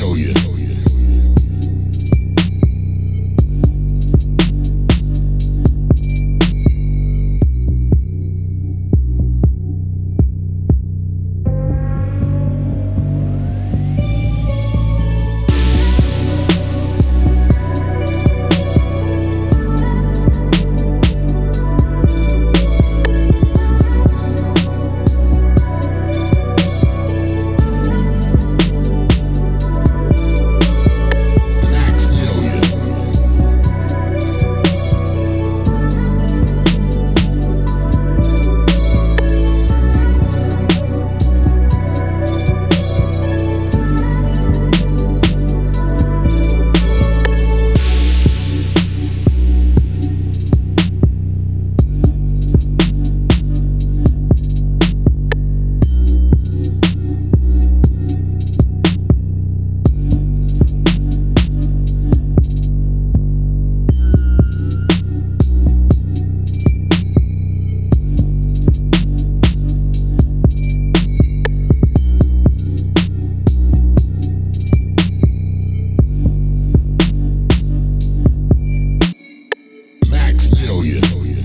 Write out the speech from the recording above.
million. hell yeah.